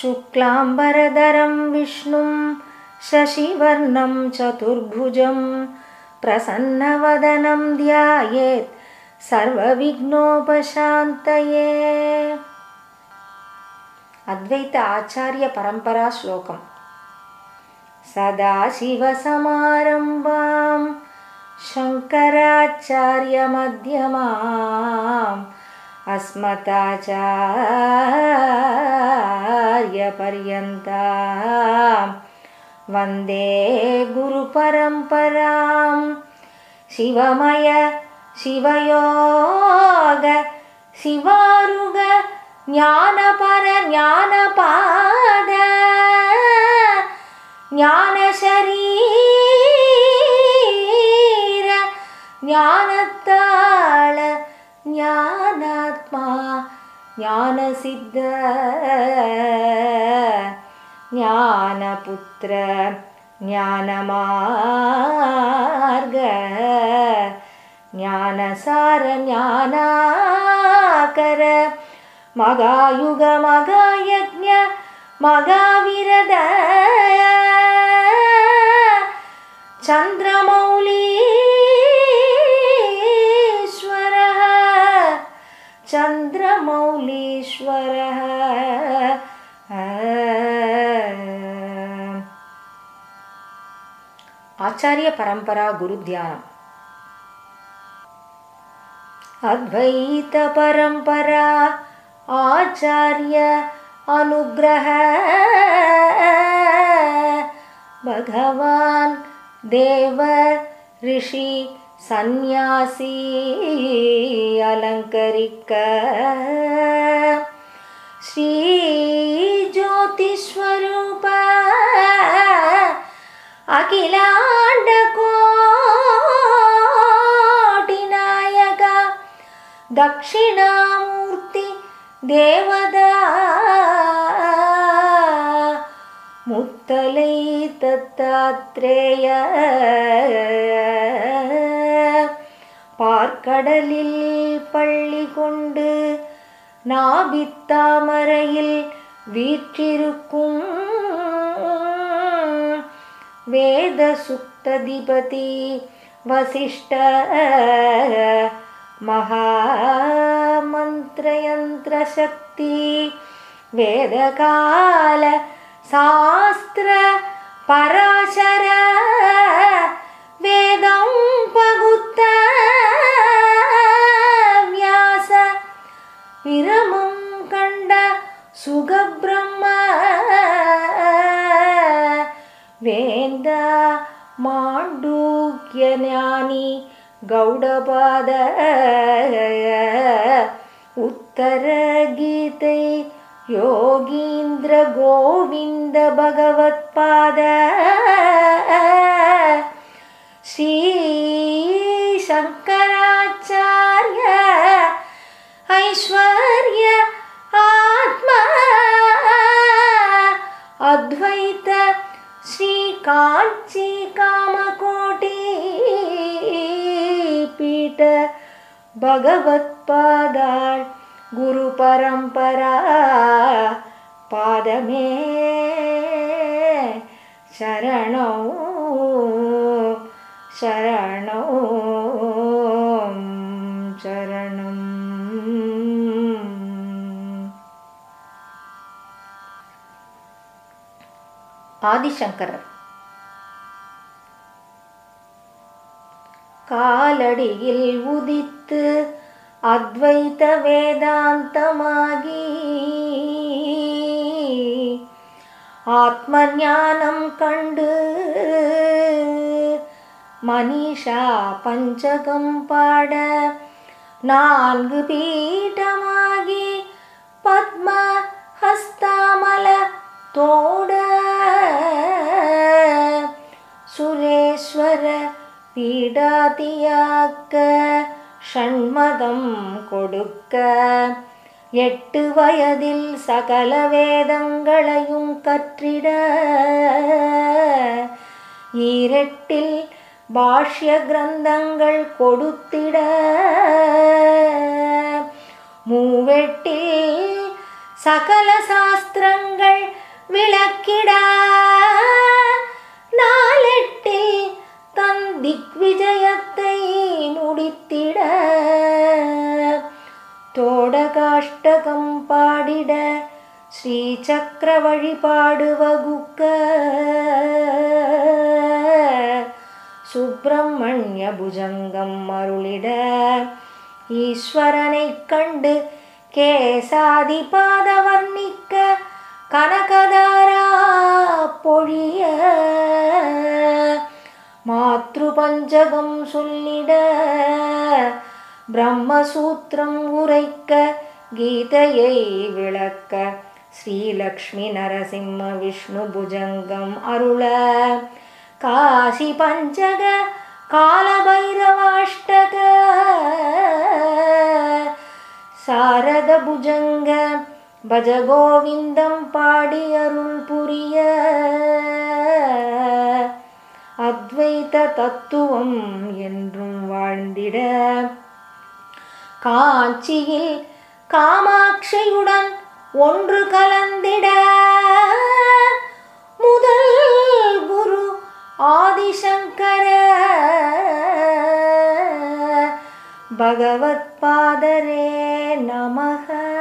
शुक्लाम्बरधरं विष्णुं शशिवर्णं चतुर्भुजं प्रसन्नवदनं ध्यायेत् सर्वविघ्नोपशान्तये। अद्वैत आचार्य परम्परा श्लोकम्। सदाशिवसमारम्भां शङ्कराचार्यमध्यमाम् अस्मदाचार्यपर्यन्तां वन्दे गुरुपरम्परां शिवमय शिवयोग शिवारुग ज्ञानपर ज्ञानपाद ज्ञानशरीर ज्ञानताळ ज्ञानसिद्ध ज्ञानपुत्र ज्ञानमार्ग ज्ञानसार ज्ञानाकर मगायुग मगायज्ञ मगाविरद चन्द्रमौलीश्वरः चन्द्रमौलीश्वरः। आचार्य परम्परा गुरुध्यानम् अद्वैतपरम्परा आचार्य अनुग्रह। भगवान् देव ऋषि सन्न्यासी अलङ्करिक श्रीज्योतिस्वरूप अखिलाण्डकोटिनायक दक्षिणामूर्ति देवदा முத்தலை தத்தாத்ரேய பார்க்கடலில் பள்ளி கொண்டு நாபித்தாமரையில் வீற்றிருக்கும் வேத சுக்ததிபதி வசிஷ்ட மகாமந்திரயந்திரசக்தி வேதகால சாஸ்திர பராசர வேதம் ज्ञानी गौडपाद उत्तरगीते योगीन्द्रगोविन्दभगवत्पाद। श्रीशङ्कराचार्य ऐश्वर्य आत्मा। अद्वैत श्रीकाञ्ची कामको பகவத்பாதாள் குரு பரம்பரா பாதமே சரணோ சரணோ சரணம் ஆதிசங்கரர் காலடியில் உதித்து அத்வைத வேதாந்தமாகி. ஆத்ம ஞானம் கண்டு மனிஷா பஞ்சகம் பாட நான்கு பீடமாகி பத்ம ஹஸ்தாமல தோட பீடாதியாக்க ஷண்மதம் கொடுக்க. எட்டு வயதில் சகல வேதங்களையும் கற்றிட. ஈரெட்டில் பாஷ்ய கிரந்தங்கள் கொடுத்திட. மூவெட்டில் சகல சாஸ்திரங்கள் விளக்கிட. நான் திக்விஜயத்தை முடித்திட தோடகாஷ்டகம் பாடிட ஸ்ரீ சக்கர வழிபாடு வகுக்க சுப்பிரமணிய புஜங்கம் அருளிட ஈஸ்வரனை கண்டு கேசாதி பாத வர்ணிக்க கனகதாரா பொழிய. மாத்ரு பஞ்சகம் சொல்லிட. பிரம்மசூத்திரம் உரைக்க கீதையை விளக்க. ஸ்ரீலக்ஷ்மி நரசிம்ம விஷ்ணு புஜங்கம் அருள. காசி பஞ்சக காலபைரவாஷ்டக. சாரத புஜங்க பஜ கோவிந்தம் பாடி அருள் புரிய. அத்வைத தத்துவம் என்றும் வாழ்ந்திட. காட்சியில் காமாட்சியுடன் ஒன்று கலந்திட. முதல் குரு ஆதிசங்கர. பகவத் பாதரே நமக.